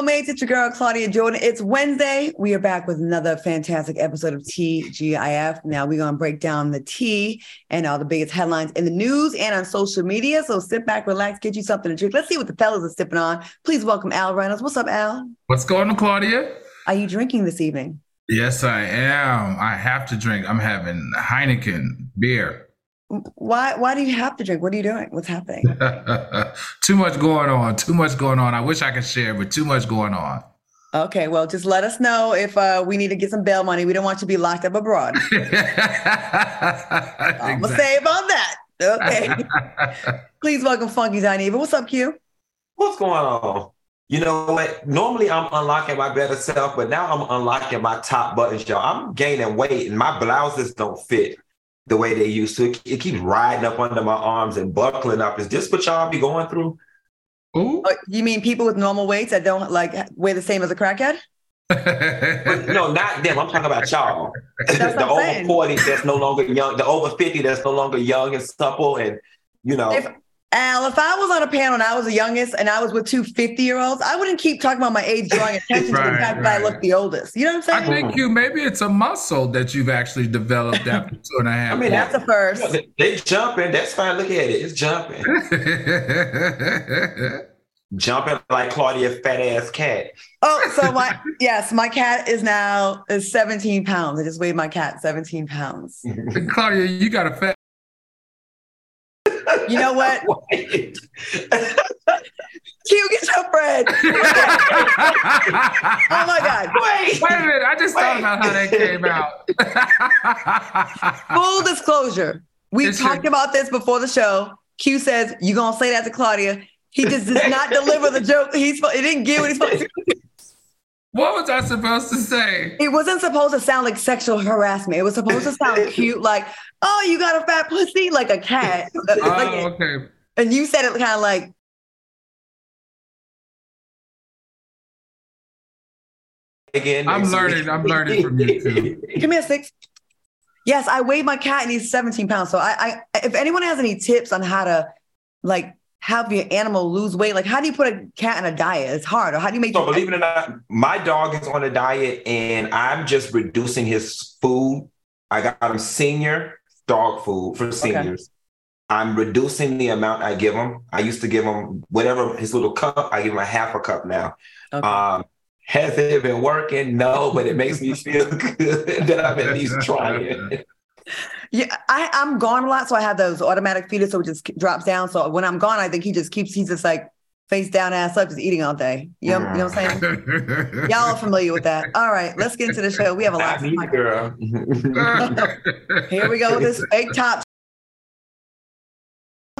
Soulmates? It's your girl, Claudia Jordan. It's Wednesday. We are back with another fantastic episode of TGIF. Now, we're going to break down the T and all the biggest headlines in the news and on social media. So sit back, relax, get you something to drink. Let's see what the fellas are sipping on. Please welcome Al Reynolds. What's up, Al? What's going on, Claudia? Are you drinking this evening? Yes, I am. I have to drink. I'm having Heineken beer. Why why do you have to drink? What are you doing? What's happening? too much going on. Too much going on. I wish I could share, but too much going on. Okay, well, just let us know if uh, we need to get some bail money. We don't want you to be locked up abroad. exactly. I'm gonna save on that. Okay. Please welcome Funky Dineva. What's up, Q? What's going on? You know what? Normally I'm unlocking my better self, but now I'm unlocking my top buttons, y'all. I'm gaining weight and my blouses don't fit the way they used to. It, it keeps riding up under my arms and buckling up. Is this what y'all be going through? Ooh. Uh, you mean people with normal weights that don't like weigh the same as a crackhead? no, not them. I'm talking about y'all. the over saying. 40 that's no longer young, the over 50 that's no longer young and supple. And, you know. If, Al, if I was on a panel and I was the youngest and I was with two 50 year olds, I wouldn't keep talking about my age, drawing attention right, to the fact right. that I look the oldest. You know what I'm saying? I think you maybe it's a muscle that you've actually developed after two and a half. I mean, that's the first. You know, they, jumping. That's fine. Look at it. It's jumping. jumping like Claudia fat ass cat. Oh, so my yes, my cat is now is 17 pounds. I just weighed my cat 17 pounds. Claudia, you got a fat you know what? Q, get your bread. oh my God. Wait. Wait a minute. I just Wait. thought about how that came out. Full disclosure. We talked about this before the show. Q says, You're gonna say that to Claudia. He just does not deliver the joke. He's he didn't get what he's supposed to. What was I supposed to say? It wasn't supposed to sound like sexual harassment. It was supposed to sound cute, like, oh, you got a fat pussy, like a cat. oh, like, okay. And you said it kind of like, Again, I'm learning. I'm learning from you too. Give me a six. Yes, I weighed my cat and he's 17 pounds. So I, I, if anyone has any tips on how to like help your animal lose weight? Like, how do you put a cat on a diet? It's hard. Or how do you make? So, believe it or not, my dog is on a diet, and I'm just reducing his food. I got him senior dog food for seniors. Okay. I'm reducing the amount I give him. I used to give him whatever his little cup. I give him a half a cup now. Okay. Um, has it been working? No, but it makes me feel good that I'm at least trying. Yeah, I, I'm gone a lot, so I have those automatic feeders, so it just drops down. So when I'm gone, I think he just keeps, he's just like face down, ass up, just eating all day. You know, you know what I'm saying? Y'all are familiar with that. All right, let's get into the show. We have a lot. Of girl. Here we go with this fake top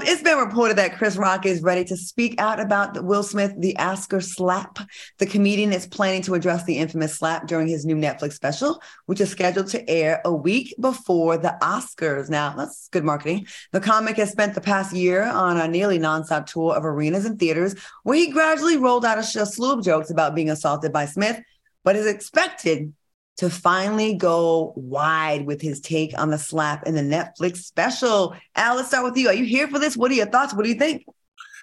it's been reported that Chris Rock is ready to speak out about the Will Smith, the Oscar slap. The comedian is planning to address the infamous slap during his new Netflix special, which is scheduled to air a week before the Oscars. Now, that's good marketing. The comic has spent the past year on a nearly nonstop tour of arenas and theaters where he gradually rolled out a slew of jokes about being assaulted by Smith, but is expected to finally go wide with his take on the slap in the Netflix special. Al, let's start with you. Are you here for this? What are your thoughts? What do you think?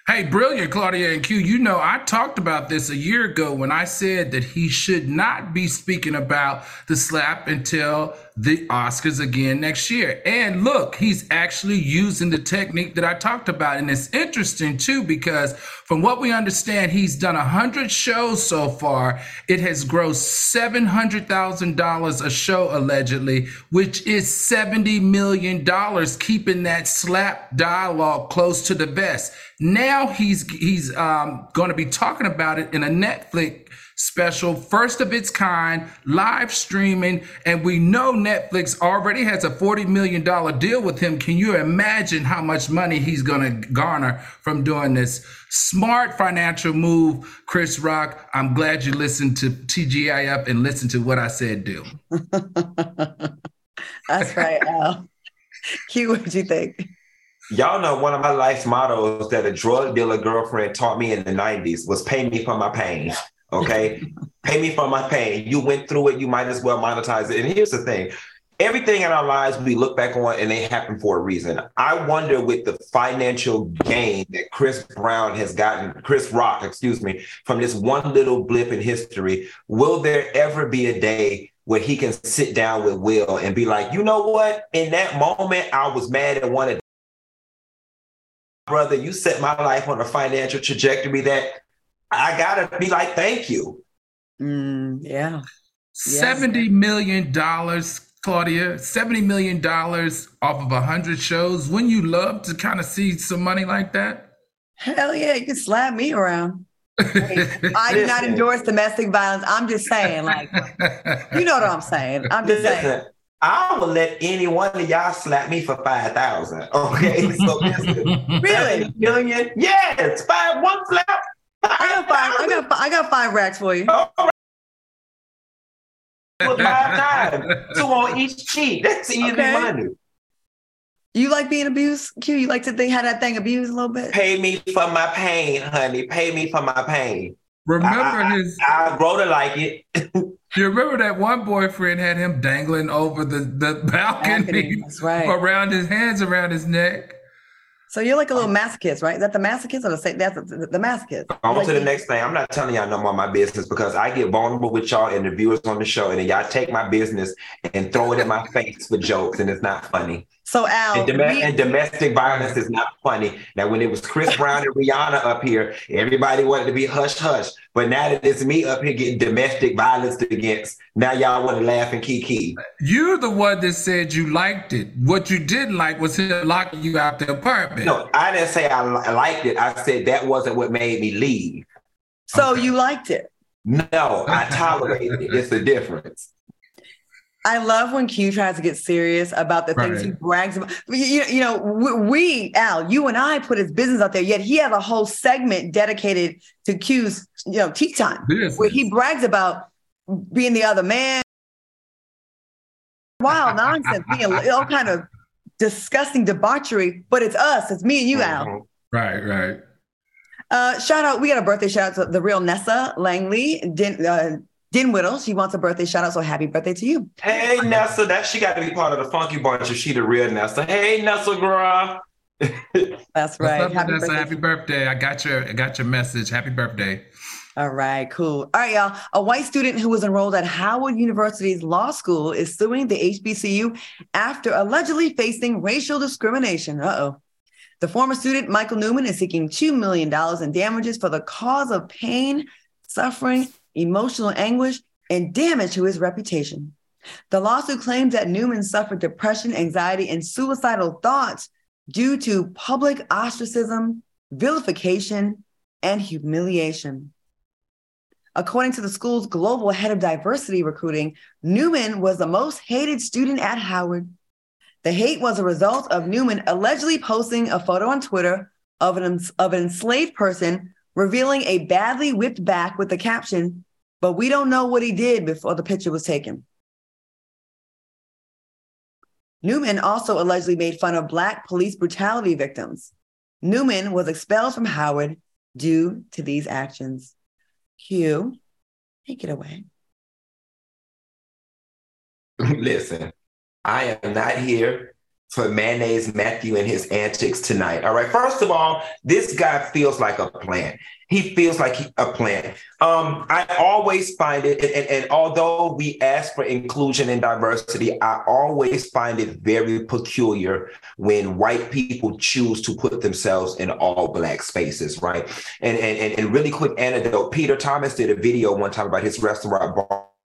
Hey, brilliant, Claudia and Q. You know, I talked about this a year ago when I said that he should not be speaking about the slap until the Oscars again next year. And look, he's actually using the technique that I talked about. And it's interesting too, because from what we understand, he's done a 100 shows so far. It has grossed $700,000 a show, allegedly, which is $70 million, keeping that slap dialogue close to the vest. Now he's he's um, going to be talking about it in a Netflix special, first of its kind, live streaming. And we know Netflix already has a $40 million deal with him. Can you imagine how much money he's going to garner from doing this? Smart financial move, Chris Rock. I'm glad you listened to TGIF and listened to what I said do. That's right, Al. Q, what do you think? Y'all know one of my life's mottos that a drug dealer girlfriend taught me in the 90s was pay me for my pain. Okay. pay me for my pain. You went through it, you might as well monetize it. And here's the thing everything in our lives we look back on and they happen for a reason. I wonder with the financial gain that Chris Brown has gotten, Chris Rock, excuse me, from this one little blip in history, will there ever be a day where he can sit down with Will and be like, you know what? In that moment, I was mad and wanted brother, you set my life on a financial trajectory that I gotta be like, thank you. Mm, yeah. $70 million, Claudia, $70 million off of a 100 shows. Wouldn't you love to kind of see some money like that? Hell yeah, you can slap me around. I do not endorse domestic violence. I'm just saying, like, you know what I'm saying. I'm just Listen, saying. I will let any one of y'all slap me for five thousand. Okay, so really million? Yes, five one slap. Five I got five. I got I got five racks for you. Oh, five times, two on each cheek. That's easy okay. money. You like being abused, Q? You like to think how that thing abused a little bit? Pay me for my pain, honey. Pay me for my pain. Remember I, his. I, I grow to like it. you remember that one boyfriend had him dangling over the, the balcony, balcony right. around his hands around his neck. So you're like a little oh. masochist, right? Is that the masochist or the same that's the, the masochist? On like, to the next thing. I'm not telling y'all no more my business because I get vulnerable with y'all and the viewers on the show, and then y'all take my business and throw it in my face for jokes, and it's not funny. So Al, and, dom- we- and, domestic violence is not funny. Now, when it was Chris Brown and Rihanna up here, everybody wanted to be hush hush. But now that it's me up here getting domestic violence against, now y'all want to laugh and kiki. You're the one that said you liked it. What you didn't like was him locking you out the apartment. No, I didn't say I liked it. I said that wasn't what made me leave. So okay. you liked it? No, I tolerated it. It's the difference. I love when Q tries to get serious about the things right. he brags about. You, you know, we, Al, you and I put his business out there, yet he has a whole segment dedicated to Q's, you know, tea time, business. where he brags about being the other man. Wild nonsense, being all kind of disgusting debauchery, but it's us, it's me and you, Al. Mm-hmm. Right, right. Uh, shout out, we got a birthday shout out to the real Nessa Langley, Din, uh, Din Whittle, she wants a birthday shout out. So happy birthday to you. Hey, Nessa. That she got to be part of the funky bunch if she the real Nessa. Hey, Nessa girl. That's right. Happy Nessa, birthday. happy birthday. I got your I got your message. Happy birthday. All right, cool. All right, y'all. A white student who was enrolled at Howard University's law school is suing the HBCU after allegedly facing racial discrimination. Uh oh. The former student, Michael Newman, is seeking $2 million in damages for the cause of pain, suffering, emotional anguish, and damage to his reputation. The lawsuit claims that Newman suffered depression, anxiety, and suicidal thoughts due to public ostracism, vilification, and humiliation. According to the school's global head of diversity recruiting, Newman was the most hated student at Howard. The hate was a result of Newman allegedly posting a photo on Twitter of an, of an enslaved person revealing a badly whipped back with the caption, but we don't know what he did before the picture was taken. Newman also allegedly made fun of Black police brutality victims. Newman was expelled from Howard due to these actions. Q, take it away. Listen, I am not here for mayonnaise Matthew and his antics tonight. All right. First of all, this guy feels like a plant. He feels like he, a plant. Um, I always find it, and, and, and, although we ask for inclusion and diversity, I always find it very peculiar when white people choose to put themselves in all black spaces, right? And and and, really quick anecdote: Peter Thomas did a video one time about his restaurant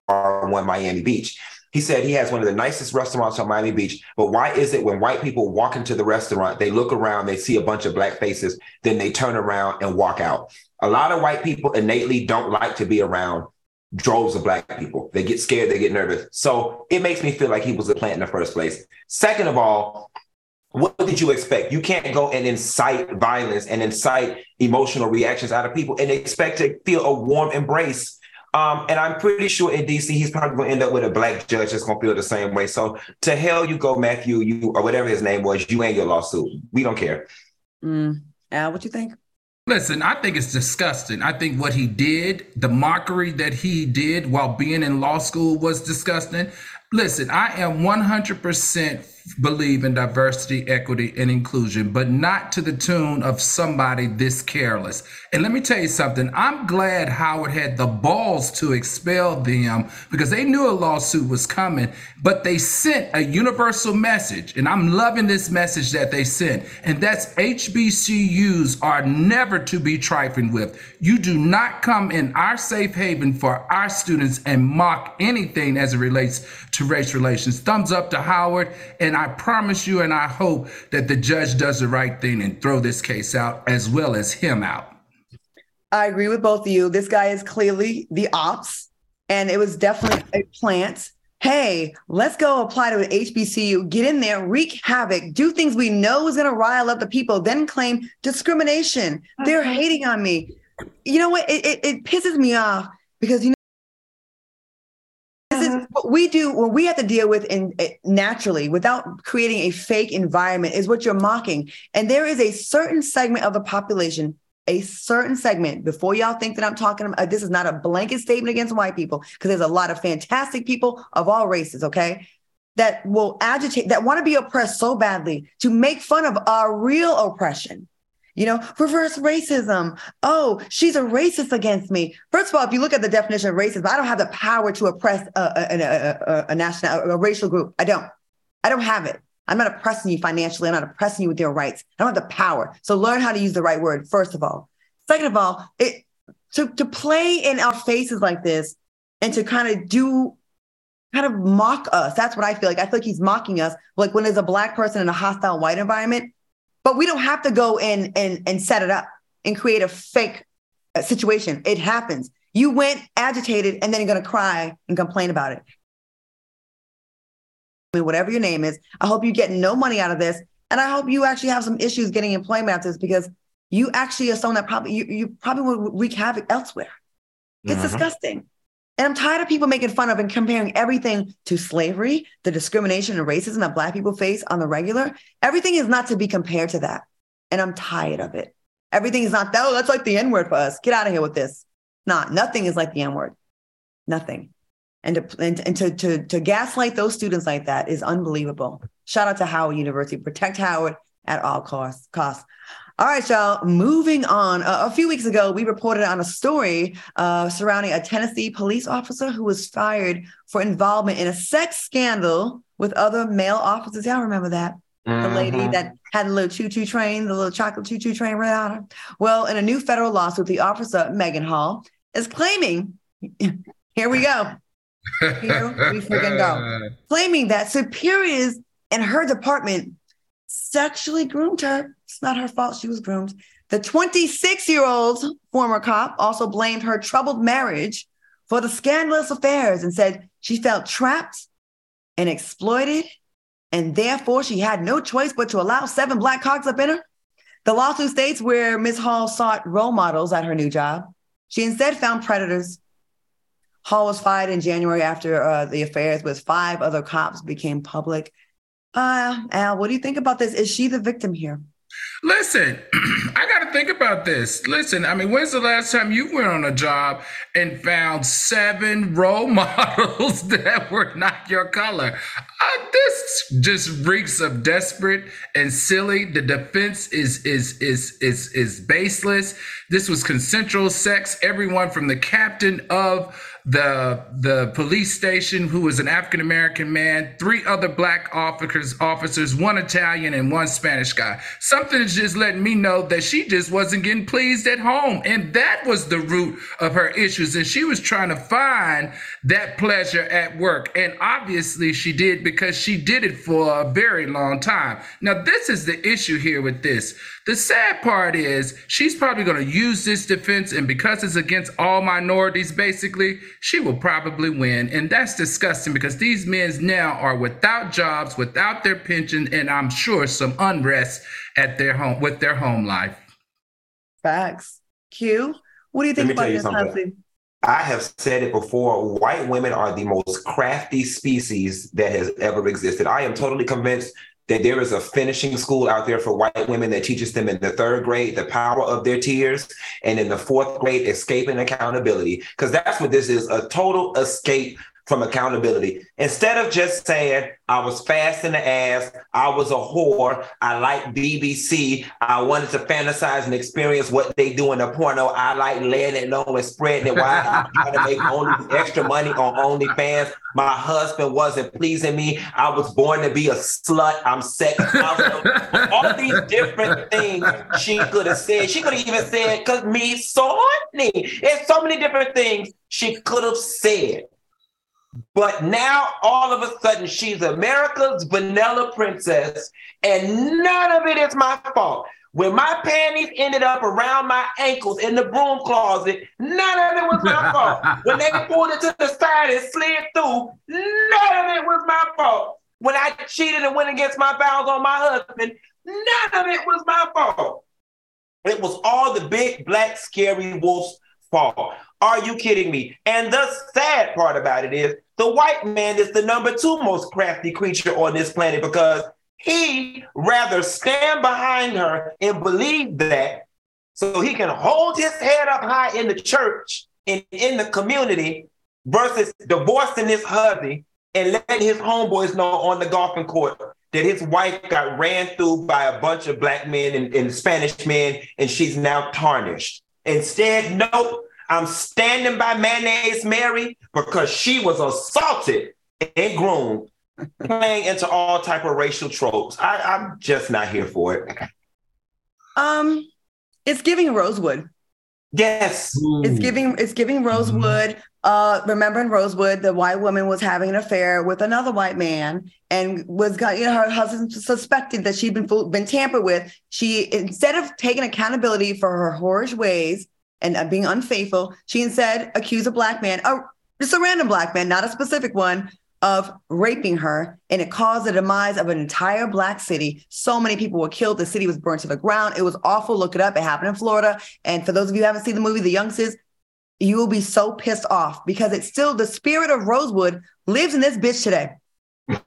bar one Miami Beach he said he has one of the nicest restaurants on Miami Beach. But why is it when white people walk into the restaurant, they look around, they see a bunch of black faces, then they turn around and walk out? A lot of white people innately don't like to be around droves of black people. They get scared, they get nervous. So it makes me feel like he was a plant in the first place. Second of all, what did you expect? You can't go and incite violence and incite emotional reactions out of people and expect to feel a warm embrace. Um, and I'm pretty sure in DC, he's probably going to end up with a black judge that's going to feel the same way. So to hell you go, Matthew, you or whatever his name was, you and your lawsuit. We don't care. Mm. Al, what do you think? Listen, I think it's disgusting. I think what he did, the mockery that he did while being in law school was disgusting. Listen, I am 100% believe in diversity, equity, and inclusion, but not to the tune of somebody this careless. And let me tell you something. I'm glad Howard had the balls to expel them because they knew a lawsuit was coming, but they sent a universal message. And I'm loving this message that they sent. And that's HBCUs are never to be trifled with. You do not come in our safe haven for our students and mock anything as it relates to race relations. Thumbs up to Howard. And and I promise you and I hope that the judge does the right thing and throw this case out as well as him out. I agree with both of you. This guy is clearly the ops, and it was definitely a plant. Hey, let's go apply to an HBCU, get in there, wreak havoc, do things we know is going to rile up the people, then claim discrimination. They're hating on me. You know what? It, it, it pisses me off because, you know, what we do what we have to deal with in eh, naturally without creating a fake environment is what you're mocking. And there is a certain segment of the population a certain segment before y'all think that i'm talking about this is not a blanket statement against white people because there's a lot of fantastic people of all races okay that will agitate that want to be oppressed so badly to make fun of our real oppression you know, reverse racism. Oh, she's a racist against me. First of all, if you look at the definition of racism, I don't have the power to oppress a, a, a, a national, a racial group. I don't. I don't have it. I'm not oppressing you financially. I'm not oppressing you with your rights. I don't have the power. So learn how to use the right word, first of all. Second of all, it to, to play in our faces like this and to kind of do kind of mock us. That's what I feel like. I feel like he's mocking us. Like when there's a black person in a hostile white environment, but we don't have to go in and, and set it up and create a fake uh, situation. It happens. You went agitated and then you're going to cry and complain about it. I mean, whatever your name is, I hope you get no money out of this. And I hope you actually have some issues getting employment out of this because you actually are someone that probably, you, you probably would wreak havoc elsewhere. It's mm-hmm. disgusting. And I'm tired of people making fun of and comparing everything to slavery, the discrimination and racism that Black people face on the regular. Everything is not to be compared to that. And I'm tired of it. Everything is not, oh, that's like the N word for us. Get out of here with this. Not, nothing is like the N word. Nothing. And, to, and, and to, to, to gaslight those students like that is unbelievable. Shout out to Howard University. Protect Howard at all costs. costs. All right, y'all. Moving on. Uh, a few weeks ago, we reported on a story uh, surrounding a Tennessee police officer who was fired for involvement in a sex scandal with other male officers. Y'all remember that? Mm-hmm. The lady mm-hmm. that had a little choo-choo train, the little chocolate choo-choo train right on her. Well, in a new federal lawsuit, the officer Megan Hall is claiming. Here we go. Here we freaking go. Claiming that superiors in her department sexually groomed her. It's not her fault. She was groomed. The 26 year old former cop also blamed her troubled marriage for the scandalous affairs and said she felt trapped and exploited, and therefore she had no choice but to allow seven black cocks up in her. The lawsuit states where Ms. Hall sought role models at her new job. She instead found predators. Hall was fired in January after uh, the affairs with five other cops became public. Uh, Al, what do you think about this? Is she the victim here? Listen, I got to think about this. Listen, I mean, when's the last time you went on a job and found seven role models that were not your color? Uh, this just reeks of desperate and silly. The defense is is is is is baseless. This was consensual sex. Everyone from the captain of the the police station who was an African American man, three other black officers, officers, one Italian and one Spanish guy. Something is just letting me know that she just wasn't getting pleased at home, and that was the root of her issues. And she was trying to find that pleasure at work, and obviously she did because she did it for a very long time. Now this is the issue here with this. The sad part is she's probably going to use this defense, and because it's against all minorities, basically, she will probably win. And that's disgusting because these men now are without jobs, without their pension, and I'm sure some unrest at their home with their home life. Facts. Q, what do you think about this, I have said it before. White women are the most crafty species that has ever existed. I am totally convinced that there is a finishing school out there for white women that teaches them in the third grade the power of their tears and in the fourth grade escape and accountability. Because that's what this is a total escape from accountability. Instead of just saying, I was fast in the ass, I was a whore, I like BBC, I wanted to fantasize and experience what they do in the porno, I like laying it low and spreading it wide, I'm trying to make only extra money on OnlyFans. My husband wasn't pleasing me. I was born to be a slut. I'm sex. All these different things she could have said. She could have even said, cause me so horny. It's so many different things she could have said. But now all of a sudden she's America's vanilla princess, and none of it is my fault. When my panties ended up around my ankles in the broom closet, none of it was my fault. When they pulled it to the side and slid through, none of it was my fault. When I cheated and went against my vows on my husband, none of it was my fault. It was all the big black scary wolf's fault. Are you kidding me? And the sad part about it is the white man is the number two most crafty creature on this planet because he rather stand behind her and believe that so he can hold his head up high in the church and in the community versus divorcing his hubby and letting his homeboys know on the golfing court that his wife got ran through by a bunch of black men and, and Spanish men and she's now tarnished. Instead, nope, I'm standing by Mayonnaise Mary because she was assaulted and groomed, playing into all type of racial tropes. I, I'm just not here for it. Um, it's giving Rosewood. Yes. It's giving it's giving Rosewood. Uh, remember in Rosewood, the white woman was having an affair with another white man and was got you know her husband suspected that she'd been been tampered with. She instead of taking accountability for her whorish ways, and uh, being unfaithful, she instead accused a black man, a, just a random black man, not a specific one, of raping her. And it caused the demise of an entire black city. So many people were killed. The city was burned to the ground. It was awful. Look it up. It happened in Florida. And for those of you who haven't seen the movie, The Youngsters, you will be so pissed off because it's still the spirit of Rosewood lives in this bitch today.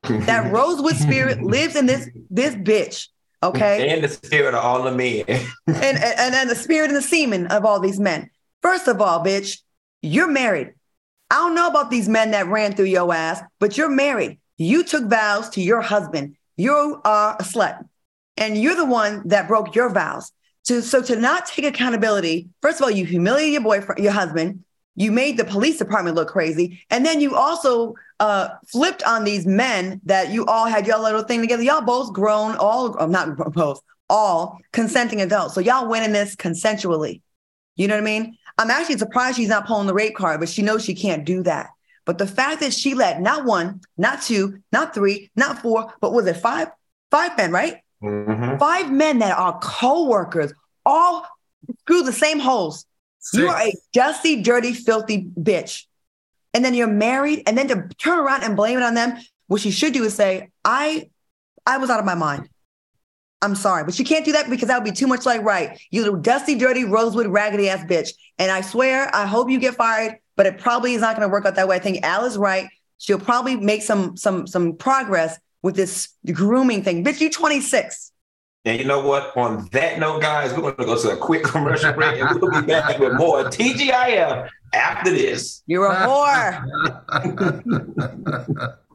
that Rosewood spirit lives in this this bitch. Okay. And the spirit of all the men. and, and, and the spirit and the semen of all these men. First of all, bitch, you're married. I don't know about these men that ran through your ass, but you're married. You took vows to your husband. You are a slut. And you're the one that broke your vows. To, so to not take accountability, first of all, you humiliate your boyfriend, your husband. You made the police department look crazy. And then you also uh, flipped on these men that you all had your little thing together. Y'all both grown, all, oh, not both, all consenting adults. So y'all winning this consensually. You know what I mean? I'm actually surprised she's not pulling the rape card, but she knows she can't do that. But the fact that she let not one, not two, not three, not four, but was it five? Five men, right? Mm-hmm. Five men that are co-workers, all through the same holes. You are a dusty, dirty, filthy bitch and then you're married, and then to turn around and blame it on them, what she should do is say, I I was out of my mind. I'm sorry, but she can't do that because that would be too much like right. You little dusty, dirty, rosewood, raggedy ass bitch. And I swear, I hope you get fired, but it probably is not going to work out that way. I think Al is right. She'll probably make some some some progress with this grooming thing. Bitch, you 26. And you know what? On that note, guys, we're going to go to a quick commercial break and we'll be back with more TGIF after this. You're a whore.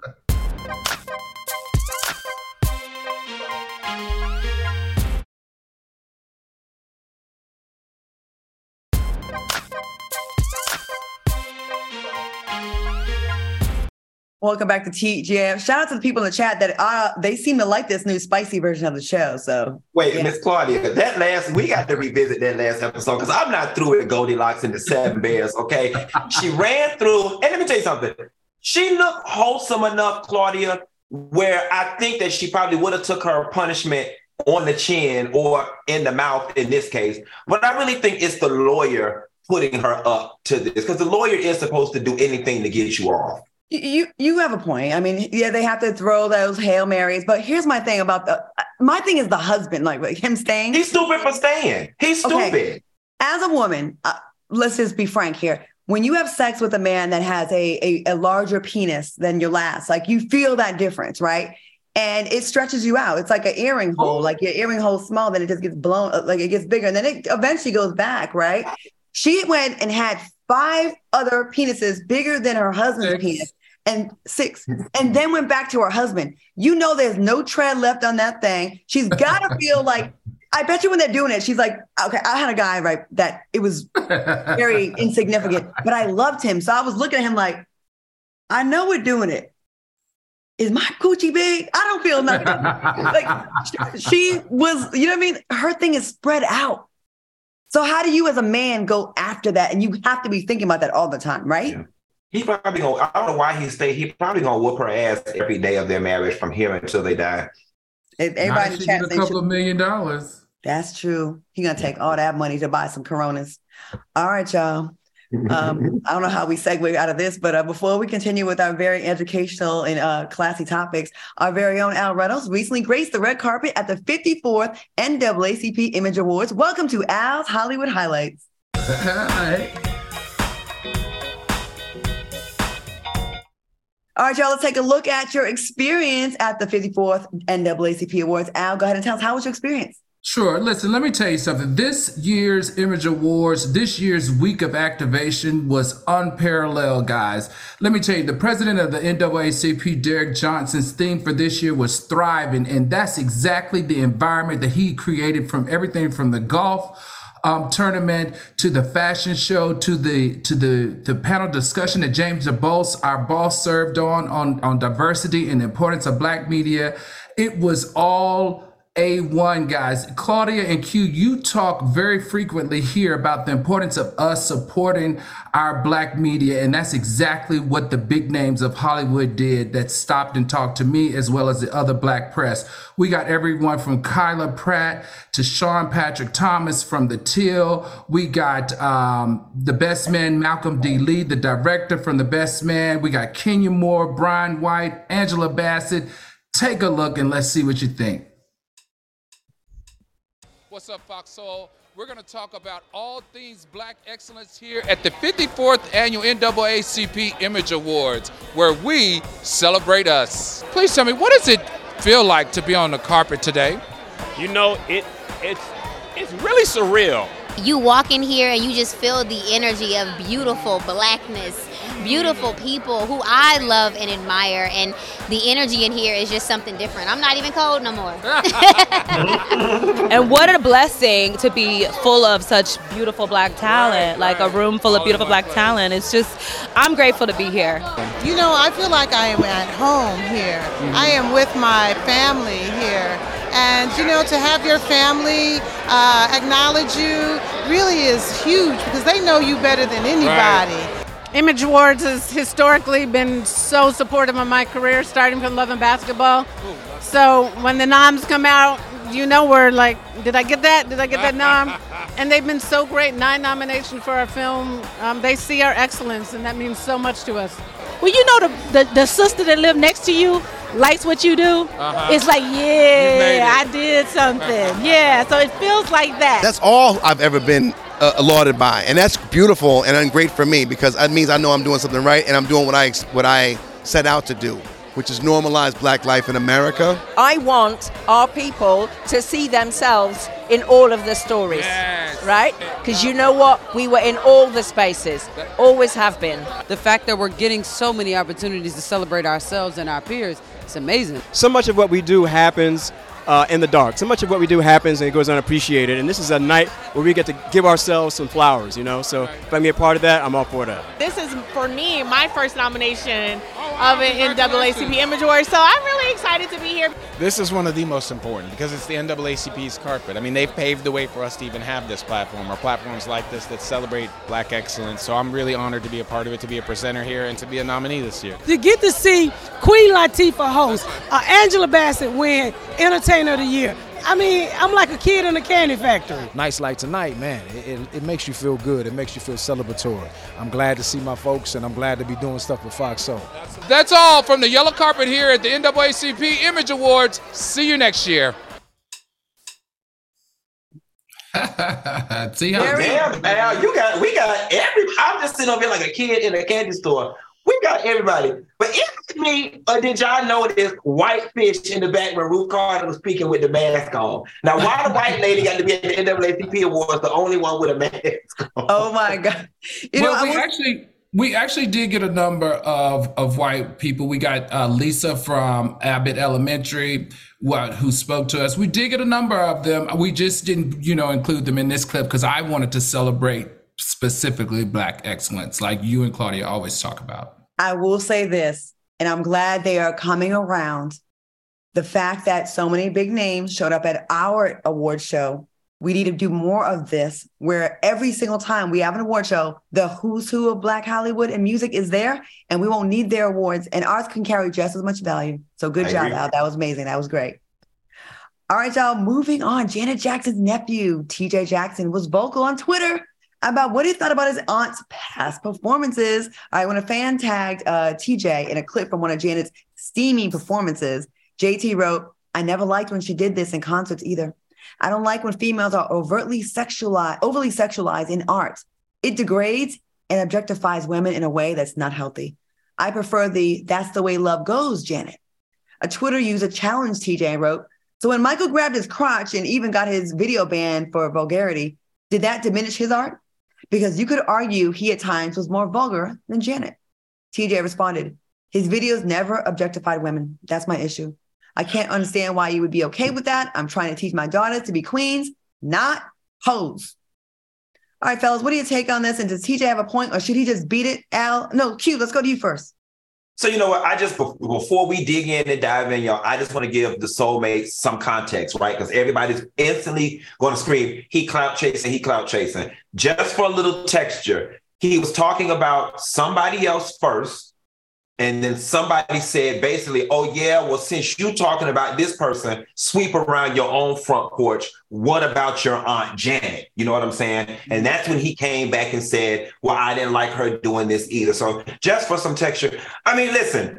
Welcome back to TGM. Shout out to the people in the chat that uh, they seem to like this new spicy version of the show. So wait, yeah. Miss Claudia, that last we got to revisit that last episode because I'm not through with Goldilocks and the Seven Bears. Okay, she ran through, and let me tell you something. She looked wholesome enough, Claudia, where I think that she probably would have took her punishment on the chin or in the mouth in this case. But I really think it's the lawyer putting her up to this because the lawyer is supposed to do anything to get you off. You you have a point. I mean, yeah, they have to throw those hail marys. But here's my thing about the my thing is the husband, like him staying. He's stupid for staying. He's stupid. Okay. As a woman, uh, let's just be frank here. When you have sex with a man that has a, a a larger penis than your last, like you feel that difference, right? and it stretches you out. It's like an earring hole. Like your earring hole small, then it just gets blown, uh, like it gets bigger, and then it eventually goes back, right? She went and had five other penises bigger than her husband's penis, and six, and then went back to her husband. You know, there's no tread left on that thing. She's got to feel like. I bet you when they're doing it, she's like, okay, I had a guy right that it was very insignificant, but I loved him. So I was looking at him like, I know we're doing it is my coochie big? I don't feel nothing. like she was, you know what I mean? Her thing is spread out. So how do you as a man go after that? And you have to be thinking about that all the time, right? Yeah. He probably gonna, I don't know why he stayed. He probably gonna whoop her ass every day of their marriage from here until they die. Everybody in chat a couple of million dollars. That's true. He gonna take all that money to buy some Coronas. All right, y'all. Um, I don't know how we segue out of this, but uh, before we continue with our very educational and uh, classy topics, our very own Al Reynolds recently graced the red carpet at the 54th NAACP Image Awards. Welcome to Al's Hollywood Highlights. Hi. All right, y'all, let's take a look at your experience at the 54th NAACP Awards. Al, go ahead and tell us how was your experience? Sure. Listen, let me tell you something. This year's Image Awards, this year's week of activation was unparalleled, guys. Let me tell you, the president of the NAACP, Derrick Johnson's theme for this year was thriving. And that's exactly the environment that he created from everything from the golf um, tournament to the fashion show to the to the the panel discussion that James DuBose, our boss, served on on on diversity and importance of Black media. It was all a1 guys. Claudia and Q, you talk very frequently here about the importance of us supporting our black media. And that's exactly what the big names of Hollywood did that stopped and talked to me as well as the other black press. We got everyone from Kyla Pratt to Sean Patrick Thomas from The Till. We got um, the best man, Malcolm D. Lee, the director from The Best Man. We got Kenya Moore, Brian White, Angela Bassett. Take a look and let's see what you think. What's up, Fox Soul? We're going to talk about all things black excellence here at the 54th Annual NAACP Image Awards, where we celebrate us. Please tell me, what does it feel like to be on the carpet today? You know, it it's it's really surreal. You walk in here and you just feel the energy of beautiful blackness beautiful people who I love and admire, and the energy in here is just something different. I'm not even cold no more. and what a blessing to be full of such beautiful black talent, like a room full of beautiful black talent. It's just, I'm grateful to be here. You know, I feel like I am at home here. Mm-hmm. I am with my family here. And you know, to have your family uh, acknowledge you really is huge because they know you better than anybody. Right. Image Awards has historically been so supportive of my career, starting from Love and Basketball. So when the noms come out, you know we're like, did I get that? Did I get that nom? and they've been so great. Nine nominations for our film. Um, they see our excellence, and that means so much to us. Well, you know the, the, the sister that lived next to you likes what you do. Uh-huh. It's like, yeah, I did something. yeah, so it feels like that. That's all I've ever been uh, lauded by, and that's beautiful and great for me because that means I know I'm doing something right and I'm doing what I what I set out to do which is normalize black life in America. I want our people to see themselves in all of the stories, yes. right? Because you know what? We were in all the spaces, always have been. The fact that we're getting so many opportunities to celebrate ourselves and our peers, it's amazing. So much of what we do happens uh, in the dark. So much of what we do happens and it goes unappreciated. And this is a night where we get to give ourselves some flowers, you know. So if I can be a part of that, I'm all for that. This is for me my first nomination of an NAACP Image Award. So I'm really excited to be here. This is one of the most important because it's the NAACP's carpet. I mean, they've paved the way for us to even have this platform or platforms like this that celebrate black excellence. So I'm really honored to be a part of it, to be a presenter here, and to be a nominee this year. To get to see Queen Latifah host, uh, Angela Bassett win Entertainer of the Year, I mean, I'm like a kid in a candy factory. Nights like tonight, man, it, it, it, makes you feel good. It makes you feel celebratory. I'm glad to see my folks, and I'm glad to be doing stuff with Fox Soul. That's all from the yellow carpet here at the NAACP Image Awards. See you next year. See how damn Al, you got we got every. I'm just sitting over here like a kid in a candy store. We got everybody. But is me, or did y'all notice white fish in the back when Ruth Carter was speaking with the mask on? Now, why the white lady got to be at the NAACP Awards, the only one with a mask on? Oh my God. You well, know, we was- actually we actually did get a number of, of white people. We got uh, Lisa from Abbott Elementary what, who spoke to us. We did get a number of them. We just didn't, you know, include them in this clip because I wanted to celebrate specifically Black excellence, like you and Claudia always talk about. I will say this, and I'm glad they are coming around. The fact that so many big names showed up at our award show, we need to do more of this where every single time we have an award show, the who's who of Black Hollywood and music is there, and we won't need their awards, and ours can carry just as much value. So good I job, agree. Al. That was amazing. That was great. All right, y'all, moving on. Janet Jackson's nephew, TJ Jackson, was vocal on Twitter about what he thought about his aunt's past performances. All right, when a fan tagged uh, TJ in a clip from one of Janet's steamy performances, JT wrote, I never liked when she did this in concerts either. I don't like when females are overtly sexualized, overly sexualized in art. It degrades and objectifies women in a way that's not healthy. I prefer the that's the way love goes, Janet. A Twitter user challenged TJ and wrote, So when Michael grabbed his crotch and even got his video banned for vulgarity, did that diminish his art? Because you could argue he at times was more vulgar than Janet. TJ responded, His videos never objectified women. That's my issue. I can't understand why you would be okay with that. I'm trying to teach my daughters to be queens, not hoes. All right, fellas, what do you take on this? And does TJ have a point or should he just beat it? Al, no, Q, let's go to you first. So you know what? I just before we dig in and dive in, y'all, I just want to give the soulmate some context, right? Because everybody's instantly going to scream, "He clout chasing, he clout chasing." Just for a little texture, he was talking about somebody else first, and then somebody said basically, oh, yeah, well, since you're talking about this person, sweep around your own front porch. What about your Aunt Janet? You know what I'm saying? And mm-hmm. that's when he came back and said, well, I didn't like her doing this either. So just for some texture, I mean, listen,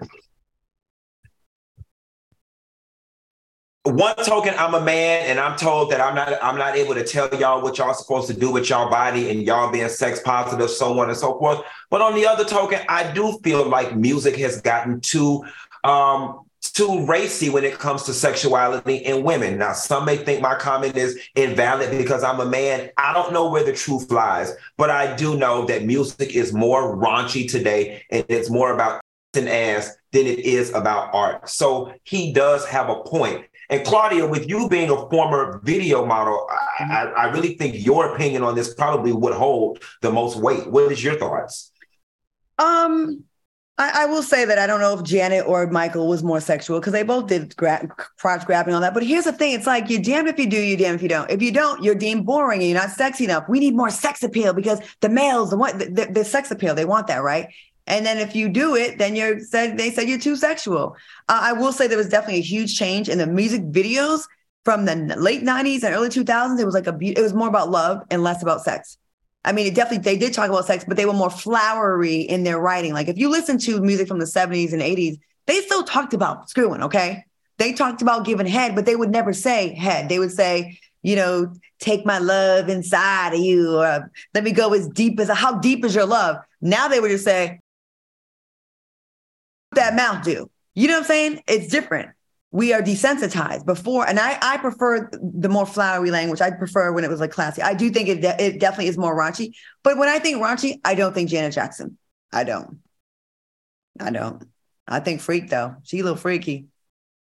one token i'm a man and i'm told that i'm not i'm not able to tell y'all what y'all supposed to do with y'all body and y'all being sex positive so on and so forth but on the other token i do feel like music has gotten too um too racy when it comes to sexuality in women. Now, some may think my comment is invalid because I'm a man. I don't know where the truth lies, but I do know that music is more raunchy today and it's more about an ass than it is about art. So he does have a point. And Claudia, with you being a former video model, I, mm-hmm. I, really think your opinion on this probably would hold the most weight. What is your thoughts? Um, I, I, will say that I don't know if Janet or Michael was more sexual because they both did gra- crotch grabbing on that. But here's the thing: it's like you're damned if you do, you're damned if you don't. If you don't, you're deemed boring and you're not sexy enough. We need more sex appeal because the males, the what, the, the, the sex appeal, they want that, right? And then if you do it, then you're said they said you're too sexual. Uh, I will say there was definitely a huge change in the music videos from the late 90s and early 2000s. It was like a it was more about love and less about sex. I mean, it definitely they did talk about sex, but they were more flowery in their writing. Like if you listen to music from the 70s and 80s, they still talked about screwing, okay? They talked about giving head, but they would never say head. They would say, you know, take my love inside of you, or let me go as deep as how deep is your love? Now they would just say, that mouth do? You know what I'm saying? It's different. We are desensitized before, and I I prefer the more flowery language. I prefer when it was like classy. I do think it de- it definitely is more raunchy. But when I think raunchy, I don't think Janet Jackson. I don't. I don't. I think freak though. She a little freaky.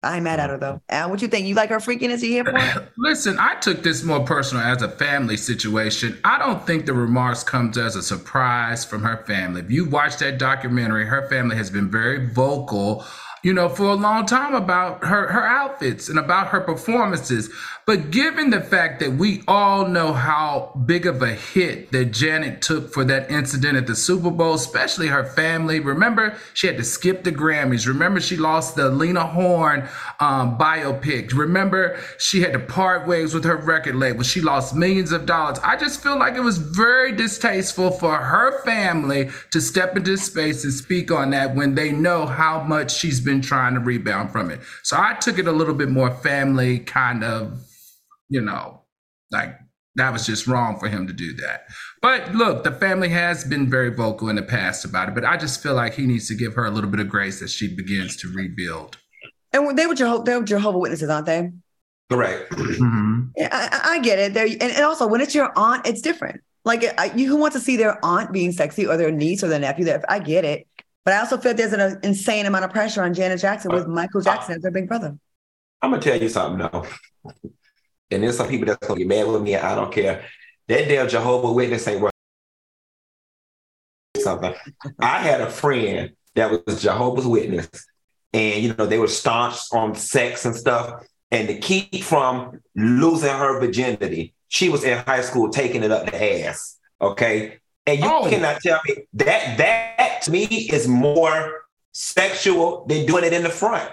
I ain't mad at her though. Al, what do you think? You like her freakiness? You here for? Listen, I took this more personal as a family situation. I don't think the remarks comes as a surprise from her family. If you watch that documentary, her family has been very vocal you know, for a long time about her her outfits and about her performances. But given the fact that we all know how big of a hit that Janet took for that incident at the Super Bowl, especially her family. Remember, she had to skip the Grammys. Remember, she lost the Lena Horne um, biopic. Remember, she had to part ways with her record label. She lost millions of dollars. I just feel like it was very distasteful for her family to step into space and speak on that when they know how much she's been trying to rebound from it. So I took it a little bit more family kind of you know, like that was just wrong for him to do that. But look, the family has been very vocal in the past about it, but I just feel like he needs to give her a little bit of grace as she begins to rebuild. And they were Jehovah, they were Jehovah Witnesses, aren't they? Correct. Mm-hmm. Yeah, I, I, get it. There, and, and, also when it's your aunt, it's different. Like I, you who want to see their aunt being sexy or their niece or their nephew. That I get it, but I also feel there's an insane amount of pressure on Janet Jackson with uh, Michael uh, Jackson as their big brother. I'm gonna tell you something though and there's some people that's gonna get mad with me. I don't care. That damn Jehovah Witness ain't worth something. I had a friend that was Jehovah's Witness, and you know they were staunch on sex and stuff. And to keep from losing her virginity, she was in high school taking it up the ass. Okay, and you oh. cannot tell me that that to me is more sexual than doing it in the front.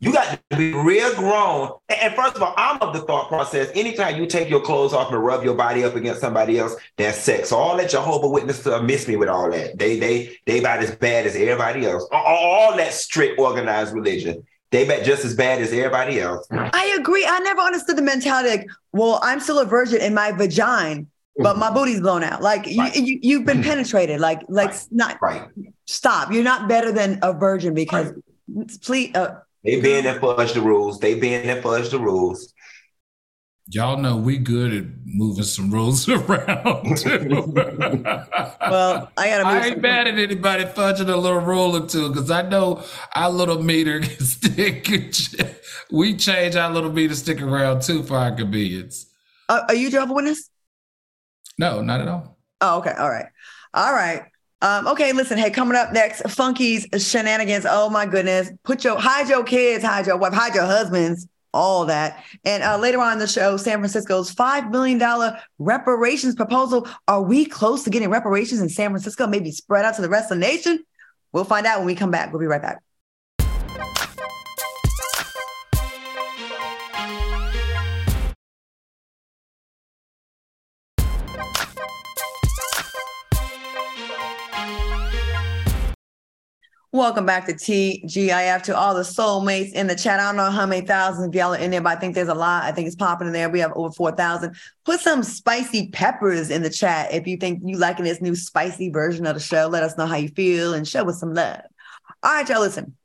You got to be real grown. And first of all, I'm of the thought process. Anytime you take your clothes off and rub your body up against somebody else, that's sex. So all that Jehovah Witness uh, miss me with all that. They they they about as bad as everybody else. All, all that strict organized religion. They bet just as bad as everybody else. I agree. I never understood the mentality like, well, I'm still a virgin in my vagina, but my booty's blown out. Like right. you, you have been penetrated. Like like right. not right. Stop. You're not better than a virgin because right. please. Uh, they been there fudge the rules. They been there fudge the rules. Y'all know we good at moving some rules around too. well, I gotta. I ain't mad at anybody fudging a little rule or two because I know our little meter can stick. we change our little meter stick around too for our convenience. Uh, are you Jehovah Witness? No, not at all. Oh, okay. All right. All right. Um, okay, listen. Hey, coming up next, Funky's shenanigans. Oh my goodness! Put your hide your kids, hide your wife, hide your husbands, all that. And uh, later on in the show, San Francisco's five million dollar reparations proposal. Are we close to getting reparations in San Francisco? Maybe spread out to the rest of the nation. We'll find out when we come back. We'll be right back. Welcome back to TGIF to all the soulmates in the chat. I don't know how many thousands of y'all are in there, but I think there's a lot. I think it's popping in there. We have over 4,000. Put some spicy peppers in the chat if you think you liking this new spicy version of the show. Let us know how you feel and show us some love. All right, y'all, listen.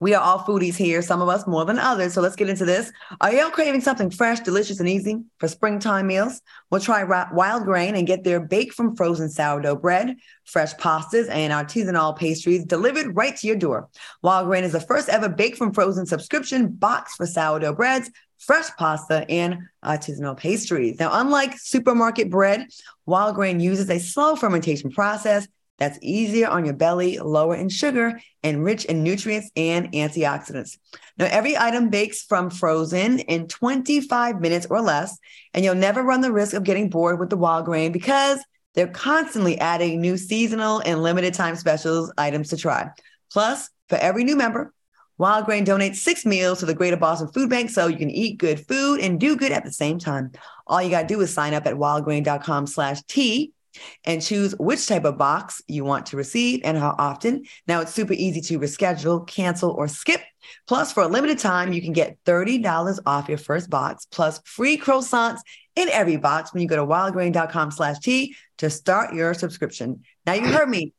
We are all foodies here, some of us more than others. So let's get into this. Are y'all craving something fresh, delicious, and easy for springtime meals? We'll try wild grain and get their bake from frozen sourdough bread, fresh pastas, and artisanal pastries delivered right to your door. Wild grain is the first ever bake from frozen subscription box for sourdough breads, fresh pasta, and artisanal pastries. Now, unlike supermarket bread, wild grain uses a slow fermentation process that's easier on your belly, lower in sugar, and rich in nutrients and antioxidants. Now, every item bakes from frozen in 25 minutes or less, and you'll never run the risk of getting bored with the wild grain because they're constantly adding new seasonal and limited time specials items to try. Plus, for every new member, Wild Grain donates six meals to the Greater Boston Food Bank so you can eat good food and do good at the same time. All you got to do is sign up at wildgrain.com slash T and choose which type of box you want to receive and how often. Now it's super easy to reschedule, cancel, or skip. Plus, for a limited time, you can get $30 off your first box plus free croissants in every box when you go to wildgrain.com slash T to start your subscription. Now you heard me.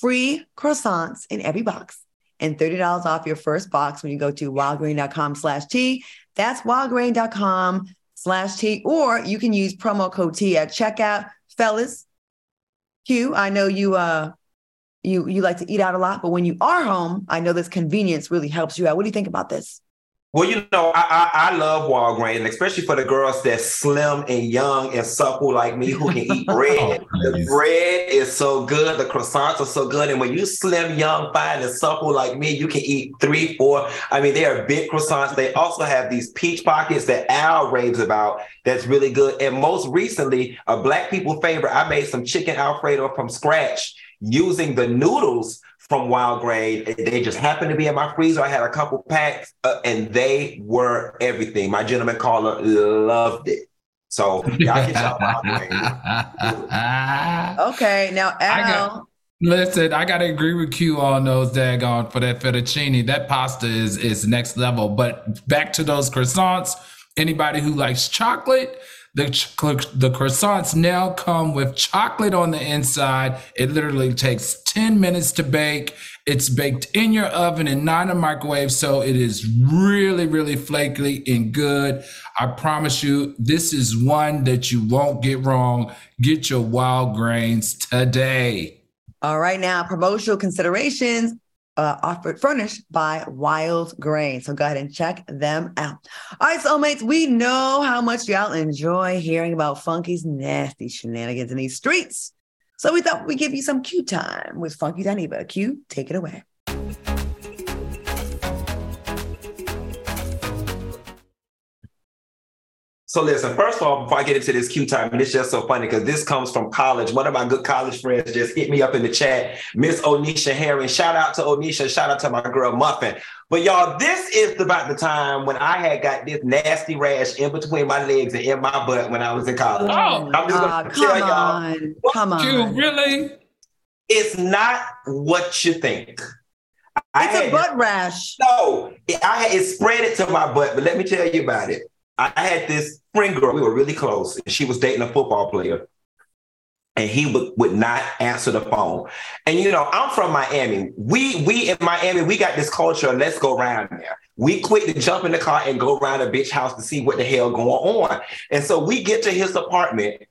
Free croissants in every box and $30 off your first box when you go to wildgrain.com slash T. That's wildgrain.com slash T, or you can use promo code T at checkout fellas, Q, I know you uh you you like to eat out a lot, but when you are home, I know this convenience really helps you out. What do you think about this? Well, you know, I, I, I love Wild Grains, especially for the girls that's slim and young and supple like me who can eat oh, bread. oh, the bread is so good. The croissants are so good. And when you slim, young, fine, and supple like me, you can eat three, four. I mean, they are big croissants. They also have these peach pockets that Al raves about. That's really good. And most recently, a black people favorite, I made some chicken Alfredo from scratch using the noodles from Wild Grain. They just happened to be in my freezer. I had a couple packs, uh, and they were everything. My gentleman caller loved it. So y'all get y'all Wild Grain. okay, now Al. Listen, I gotta agree with Q on those daggone for that fettuccine. That pasta is is next level. But back to those croissants. Anybody who likes chocolate, the, the croissants now come with chocolate on the inside. It literally takes 10 minutes to bake. It's baked in your oven and not in a microwave. So it is really, really flaky and good. I promise you, this is one that you won't get wrong. Get your wild grains today. All right, now promotional considerations uh, offered furnished by Wild Grain. So go ahead and check them out. All right, soulmates, we know how much y'all enjoy hearing about Funky's nasty shenanigans in these streets. So we thought we'd give you some Q time with Funky Dineva. Q, take it away. So listen, first of all, before I get into this Q time, and it's just so funny because this comes from college. One of my good college friends just hit me up in the chat, Miss Onisha Herring. Shout out to Onisha. Shout out to my girl Muffin. But y'all, this is about the time when I had got this nasty rash in between my legs and in my butt when I was in college. Oh, I'm just gonna uh, tell y'all. On. Come on. Really? It's not what you think. I it's had, a butt rash. No, I had, it spread it to my butt, but let me tell you about it. I had this friend girl, we were really close, and she was dating a football player. And he would, would not answer the phone. And you know, I'm from Miami. We we in Miami, we got this culture, let's go around there. We quick to jump in the car and go around a bitch house to see what the hell going on. And so we get to his apartment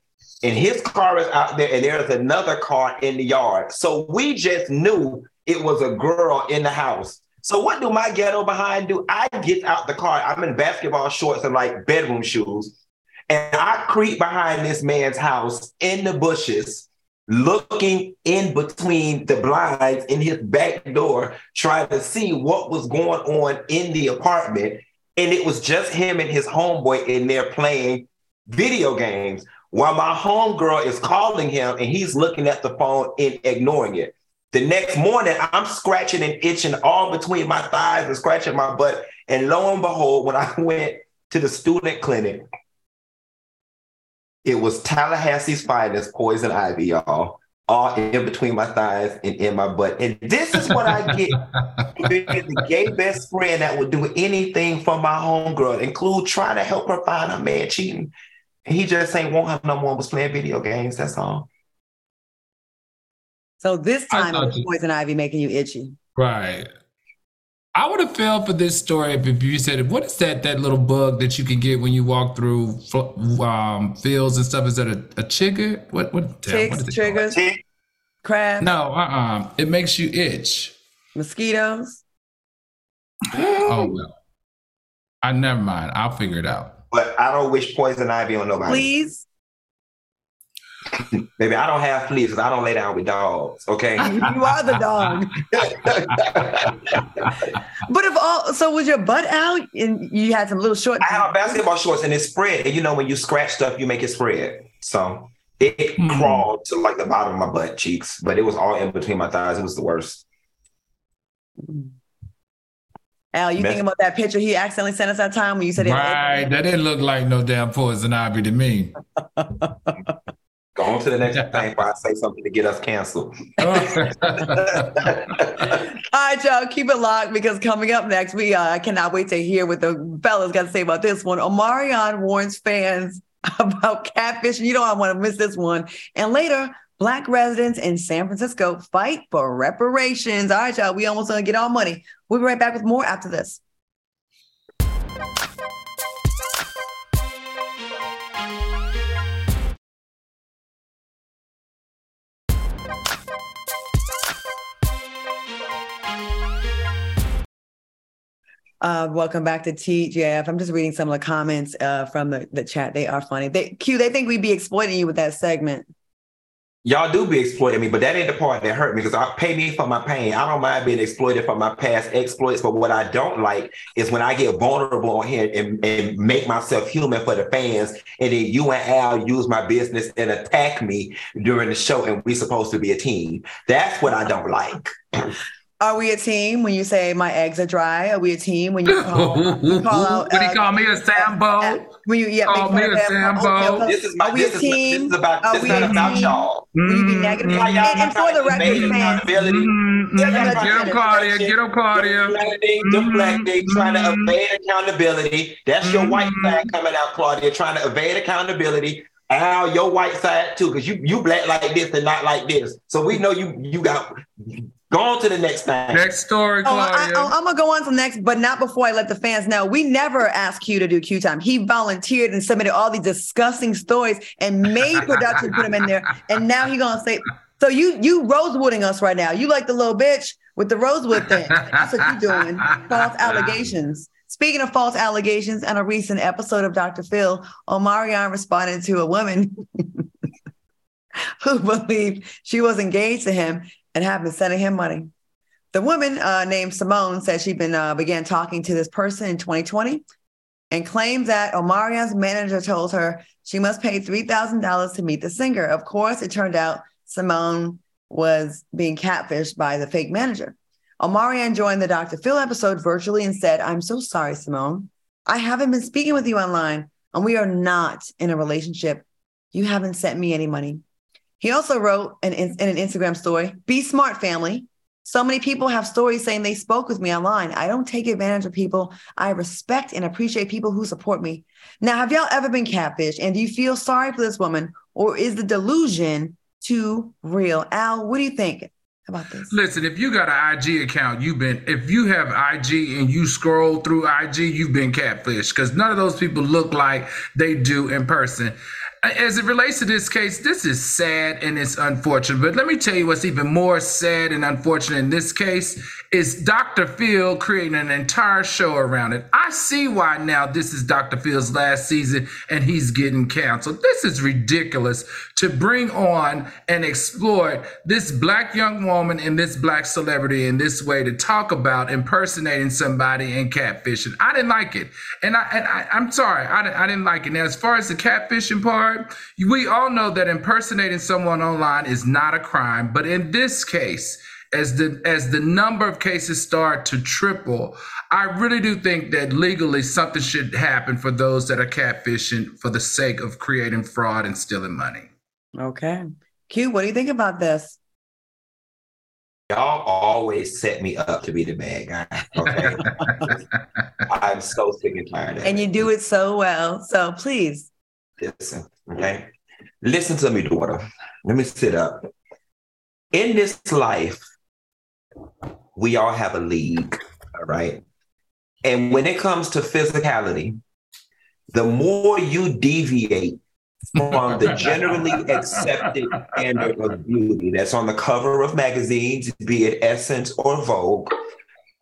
and his car is out there and there's another car in the yard. So we just knew it was a girl in the house. So what do my ghetto behind do? I get out the car. I'm in basketball shorts and like bedroom shoes. And I creep behind this man's house in the bushes, looking in between the blinds in his back door, trying to see what was going on in the apartment. And it was just him and his homeboy in there playing video games while my homegirl is calling him and he's looking at the phone and ignoring it. The next morning, I'm scratching and itching all between my thighs and scratching my butt. And lo and behold, when I went to the student clinic, it was Tallahassee's finest poison ivy, y'all, all in between my thighs and in my butt. And this is what I get the gay best friend that would do anything for my homegirl, include trying to help her find a man cheating. And he just ain't want her no more, was playing video games. That's all. So this time it was poison ivy making you itchy. Right. I would have felt for this story if you said, "What is that? That little bug that you can get when you walk through um, fields and stuff? Is that a, a chigger? What? What? Ticks, what triggers, crab? No, uh, uh It makes you itch. Mosquitoes. oh well. I never mind. I'll figure it out. But I don't wish poison ivy on nobody. Please. Maybe I don't have fleas because I don't lay down with dogs. Okay, you are the dog. but if all, so was your butt out and you had some little short? I have basketball shorts and it spread. And you know when you scratch stuff, you make it spread. So it, it mm. crawled to like the bottom of my butt cheeks, but it was all in between my thighs. It was the worst. Al, you think about that picture he accidentally sent us that time when you said it? Right, that didn't look like no damn poison ivy to me. Go on to the next thing before I say something to get us canceled. All right, y'all, keep it locked because coming up next, we uh, I cannot wait to hear what the fellas got to say about this one. Omarion warns fans about catfishing. You don't want to miss this one. And later, Black residents in San Francisco fight for reparations. All right, y'all, we almost gonna get our money. We'll be right back with more after this. Uh, welcome back to TGF. I'm just reading some of the comments uh, from the, the chat. They are funny. They Q, they think we'd be exploiting you with that segment. Y'all do be exploiting me, but that ain't the part that hurt me because I pay me for my pain. I don't mind being exploited for my past exploits, but what I don't like is when I get vulnerable on here and, and make myself human for the fans, and then you and Al use my business and attack me during the show, and we supposed to be a team. That's what I don't like. Are we a team when you say my eggs are dry? Are we a team when you call, you call out? Would he call me a Sambo? When you yeah, Call me a of? Sambo. Okay, This is my Are we this a is, team? this is about Are this we is not a about team? y'all. Will you Mm-hmm. be negative? Why y'all And, and for the record, fans. Mm-hmm. Yeah, y'all Get trying him, Claudia. Get him, Claudia. Them black day, them trying to Mm-hmm. evade accountability. That's your white side coming out, Claudia, trying to evade accountability. Al, your white side too, because you you black like this and not like this. So we know you you got go on to the next thing. Next story, Oh, I, Claudia. Oh, am gonna go on to the next, but not before I let the fans know. We never asked Q to do Q time. He volunteered and submitted all these disgusting stories and made production put them in there. And now he gonna say, so you you rosewooding us right now. You like the little bitch with the rosewood thing. That's what you're doing. False allegations. Speaking of false allegations, in a recent episode of Dr. Phil, Omarion responded to a woman who believed she was engaged to him and have been sending him money. The woman uh, named Simone said she'd been uh, began talking to this person in 2020 and claims that Omarion's manager told her she must pay $3,000 to meet the singer. Of course, it turned out Simone was being catfished by the fake manager. Omarion joined the Dr. Phil episode virtually and said, I'm so sorry, Simone. I haven't been speaking with you online, and we are not in a relationship. You haven't sent me any money. He also wrote in, in, an Instagram story, Be smart, family. So many people have stories saying they spoke with me online. I don't take advantage of people. I respect and appreciate people who support me. Now, have y'all ever been catfished? And do you feel sorry for this woman, or is the delusion too real? Al, what do you think about this? Listen, if you got an IG account, you've been, if you have IG and you scroll through IG, you've been catfished because none of those people look like they do in person. As it relates to this case, this is sad and it's unfortunate. But let me tell you what's even more sad and unfortunate in this case is Dr. Phil creating an entire show around it. I see why now this is Dr. Phil's last season and he's getting canceled. This is ridiculous to bring on and exploit this black young woman and this black celebrity in this way to talk about impersonating somebody and catfishing. I didn't like it. And I and I, I'm sorry, I, I didn't like it. Now, as far as the catfishing part, we all know that impersonating someone online is not a crime. But in this case, as the as the number of cases start to triple, I really do think that legally something should happen for those that are catfishing for the sake of creating fraud and stealing money. Okay. Q, what do you think about this? Y'all always set me up to be the bad guy. Okay. I'm so sick and tired of it. And you do it so well. So please. Listen, okay? Listen to me, daughter. Let me sit up. In this life, we all have a league, all right? And when it comes to physicality, the more you deviate from the generally accepted standard of beauty that's on the cover of magazines, be it Essence or Vogue,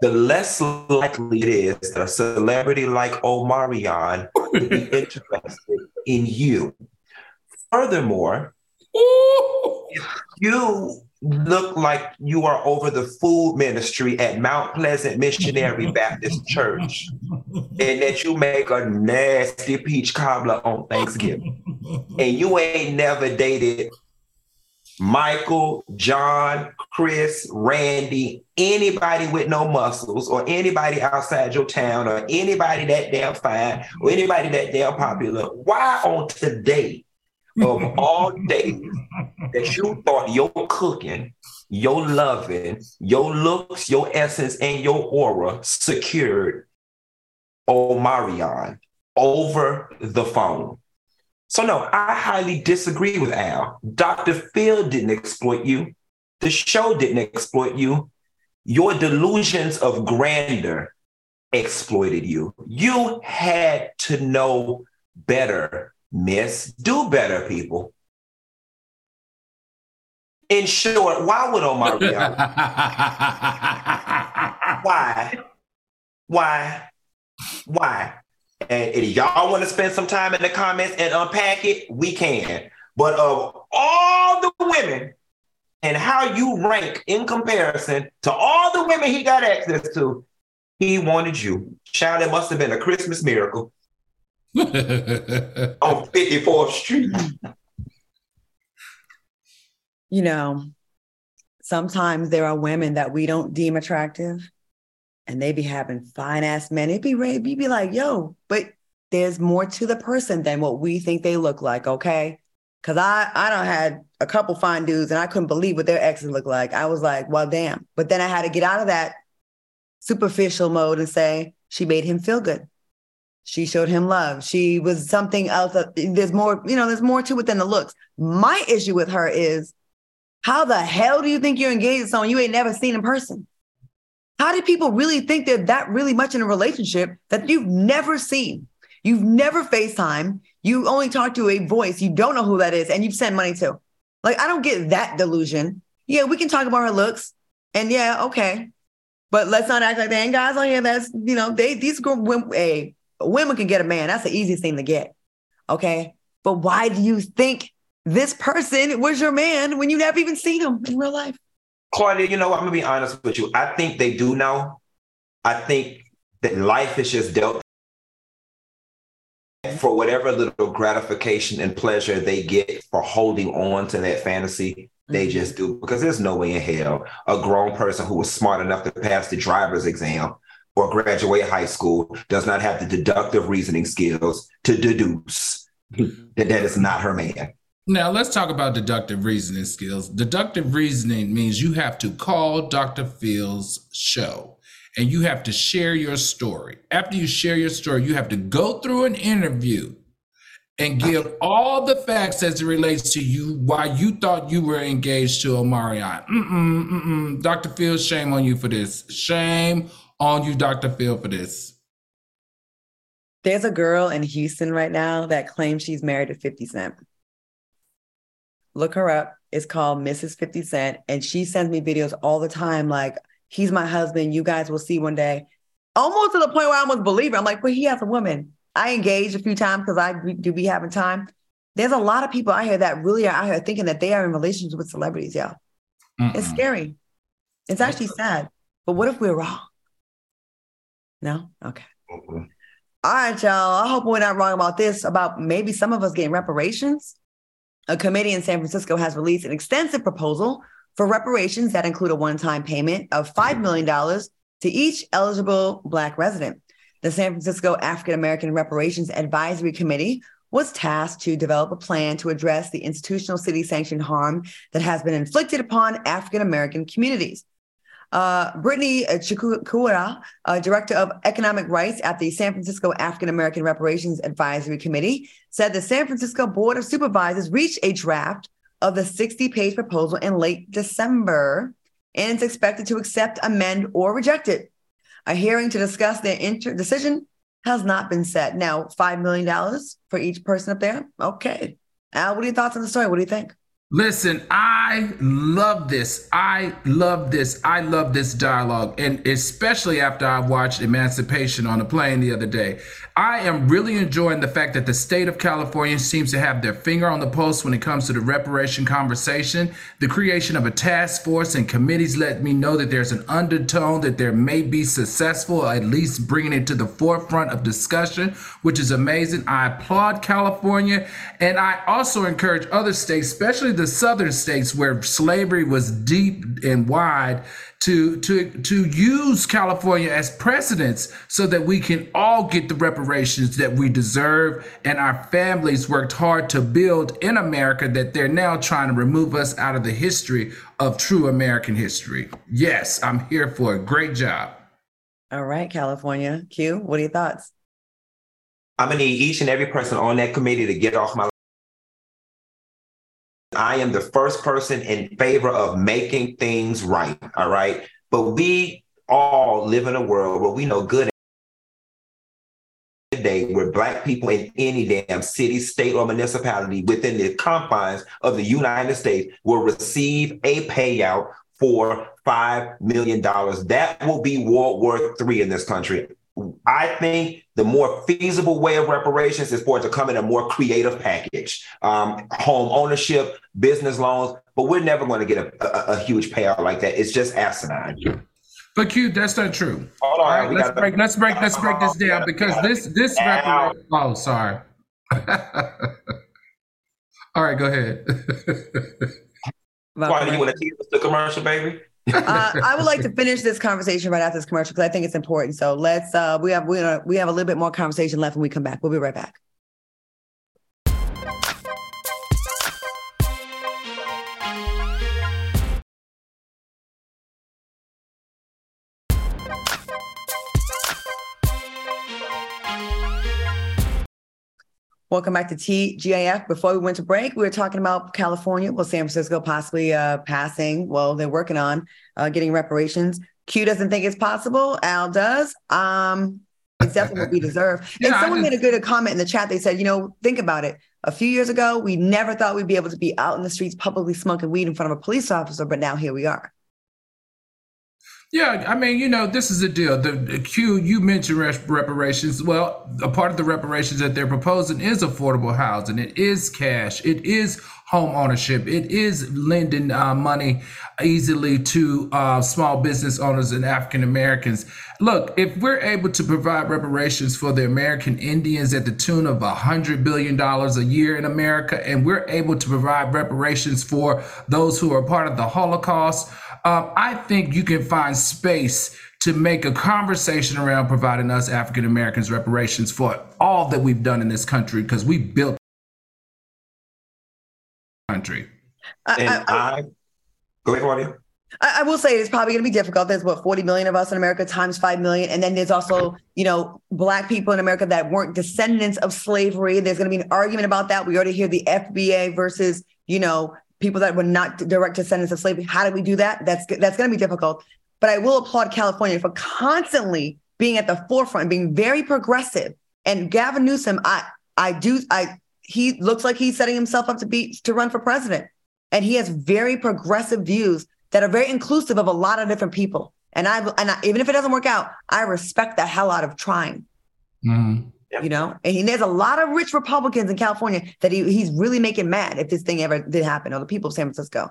the less likely it is that a celebrity like Omarion would be interested in you. Furthermore, if you look like you are over the food ministry at Mount Pleasant Missionary Baptist Church and that you make a nasty peach cobbler on Thanksgiving. And you ain't never dated Michael, John, Chris, Randy, anybody with no muscles, or anybody outside your town, or anybody that damn fine, or anybody that damn popular, why on today of all days that you thought your cooking, your loving, your looks, your essence, and your aura secured Omarion over the phone? So, no, I highly disagree with Al. Dr. Phil didn't exploit you. The show didn't exploit you. Your delusions of grandeur exploited you. You had to know better, miss. Do better, people. In short, why would Omar Omarion? why? Why? Why? And if y'all want to spend some time in the comments and unpack it, we can. But of all the women and how you rank in comparison to all the women he got access to, he wanted you. Child, it must have been a Christmas miracle on 54th Street. You know, sometimes there are women that we don't deem attractive and they be having fine ass men. It'd be you'd be like, yo, but there's more to the person than what we think they look like, okay? Cause I I don't had a couple fine dudes and I couldn't believe what their exes looked like. I was like, well, damn. But then I had to get out of that superficial mode and say she made him feel good. She showed him love. She was something else. There's more, you know, there's more to it than the looks. My issue with her is how the hell do you think you're engaged to someone you ain't never seen in person? How do people really think they're that really much in a relationship that you've never seen? You've never FaceTime. You only talk to a voice. You don't know who that is, and you've sent money to. Like, I don't get that delusion. Yeah, we can talk about her looks. And yeah, okay. But let's not act like they ain't guys on here. That's, you know, they these girl, women, a women can get a man. That's the easiest thing to get. Okay. But why do you think this person was your man when you never even seen him in real life? Claudia, you know? I'm gonna be honest with you. I think they do know. I think that life is just dealt for whatever little gratification and pleasure they get for holding on to that fantasy. They mm-hmm. just do because there's no way in hell a grown person who was smart enough to pass the driver's exam or graduate high school does not have the deductive reasoning skills to deduce that that is not her man. Now, let's talk about deductive reasoning skills. Deductive reasoning means you have to call Dr. Phil's show and you have to share your story. After you share your story, you have to go through an interview and give all the facts as it relates to you why you thought you were engaged to Omarion. Mm-mm, mm-mm. Dr. Phil, shame on you for this. Shame on you, Dr. Phil, for this. There's a girl in Houston right now that claims she's married to 50 Cent. Look her up. It's called Mrs. 50 Cent. And she sends me videos all the time like, he's my husband. You guys will see one day. Almost to the point where I almost believe it. I'm like, well, he has a woman. I engaged a few times because I do be having time. There's a lot of people out here that really are out here thinking that they are in relationships with celebrities, Yeah, It's scary. It's actually sad. But what if we're wrong? No? Okay. Mm-hmm. All right, y'all. I hope we're not wrong about this, about maybe some of us getting reparations. A committee in San Francisco has released an extensive proposal for reparations that include a one time payment of $5 million to each eligible Black resident. The San Francisco African American Reparations Advisory Committee was tasked to develop a plan to address the institutional city sanctioned harm that has been inflicted upon African American communities. Uh, Brittany Chukwuka, uh, Director of Economic Rights at the San Francisco African American Reparations Advisory Committee, said the San Francisco Board of Supervisors reached a draft of the 60 page proposal in late December and is expected to accept, amend, or reject it. A hearing to discuss their inter- decision has not been set. Now, $5 million for each person up there. Okay. Al, what are your thoughts on the story? What do you think? Listen, I love this. I love this. I love this dialogue. And especially after I watched Emancipation on a plane the other day. I am really enjoying the fact that the state of California seems to have their finger on the pulse when it comes to the reparation conversation. The creation of a task force and committees let me know that there's an undertone that there may be successful, at least bringing it to the forefront of discussion, which is amazing. I applaud California. And I also encourage other states, especially the southern states where slavery was deep and wide, to to to use California as precedents so that we can all get the reparations that we deserve and our families worked hard to build in America that they're now trying to remove us out of the history of true American history. Yes, I'm here for a great job. All right, California. Q, what are your thoughts? I'm gonna need each and every person on that committee to get off my I am the first person in favor of making things right. All right. But we all live in a world where we know good day where black people in any damn city, state, or municipality within the confines of the United States will receive a payout for $5 million. That will be World War III in this country. I think the more feasible way of reparations is for it to come in a more creative package, um, home ownership, business loans. But we're never going to get a, a, a, huge payout like that. It's just asinine. But Q, that's not true. Hold on, All right, let's break. Let's break. Let's break this down because this this reparation. Oh, sorry. All right, go ahead. Why do you want to tease us the commercial, baby? Uh, I would like to finish this conversation right after this commercial because I think it's important. So let's uh, we have we, uh, we have a little bit more conversation left when we come back. We'll be right back. Welcome back to TGIF. Before we went to break, we were talking about California, well, San Francisco possibly uh, passing. Well, they're working on uh, getting reparations. Q doesn't think it's possible. Al does. Um, it's definitely what we deserve. And yeah, someone made a good comment in the chat. They said, you know, think about it. A few years ago, we never thought we'd be able to be out in the streets publicly smoking weed in front of a police officer, but now here we are. Yeah, I mean, you know, this is the deal. The, the Q, you mentioned reparations. Well, a part of the reparations that they're proposing is affordable housing. It is cash. It is home ownership. It is lending uh, money easily to uh, small business owners and African Americans. Look, if we're able to provide reparations for the American Indians at the tune of $100 billion a year in America, and we're able to provide reparations for those who are part of the Holocaust, um, I think you can find space to make a conversation around providing us African Americans reparations for all that we've done in this country because we built country. And I, I, I go ahead, Claudia. I, I will say it's probably going to be difficult. There's what 40 million of us in America times 5 million. And then there's also, you know, black people in America that weren't descendants of slavery. There's going to be an argument about that. We already hear the FBA versus, you know, people that were not direct descendants of slavery. How do we do that? That's that's going to be difficult. But I will applaud California for constantly being at the forefront, being very progressive. And Gavin Newsom, I I do I he looks like he's setting himself up to be to run for president, and he has very progressive views that are very inclusive of a lot of different people. And I and I, even if it doesn't work out, I respect the hell out of trying. Mm-hmm. You know, and he, there's a lot of rich Republicans in California that he, he's really making mad if this thing ever did happen, or the people of San Francisco.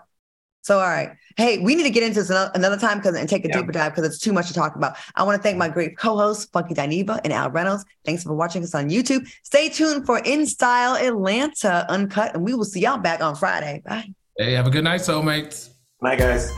So, all right. Hey, we need to get into this another time because and take a yeah. deeper dive because it's too much to talk about. I want to thank my mm-hmm. great co-hosts, Funky Dineva and Al Reynolds. Thanks for watching us on YouTube. Stay tuned for In Style Atlanta Uncut, and we will see y'all back on Friday. Bye. Hey, have a good night, soulmates. Night, guys.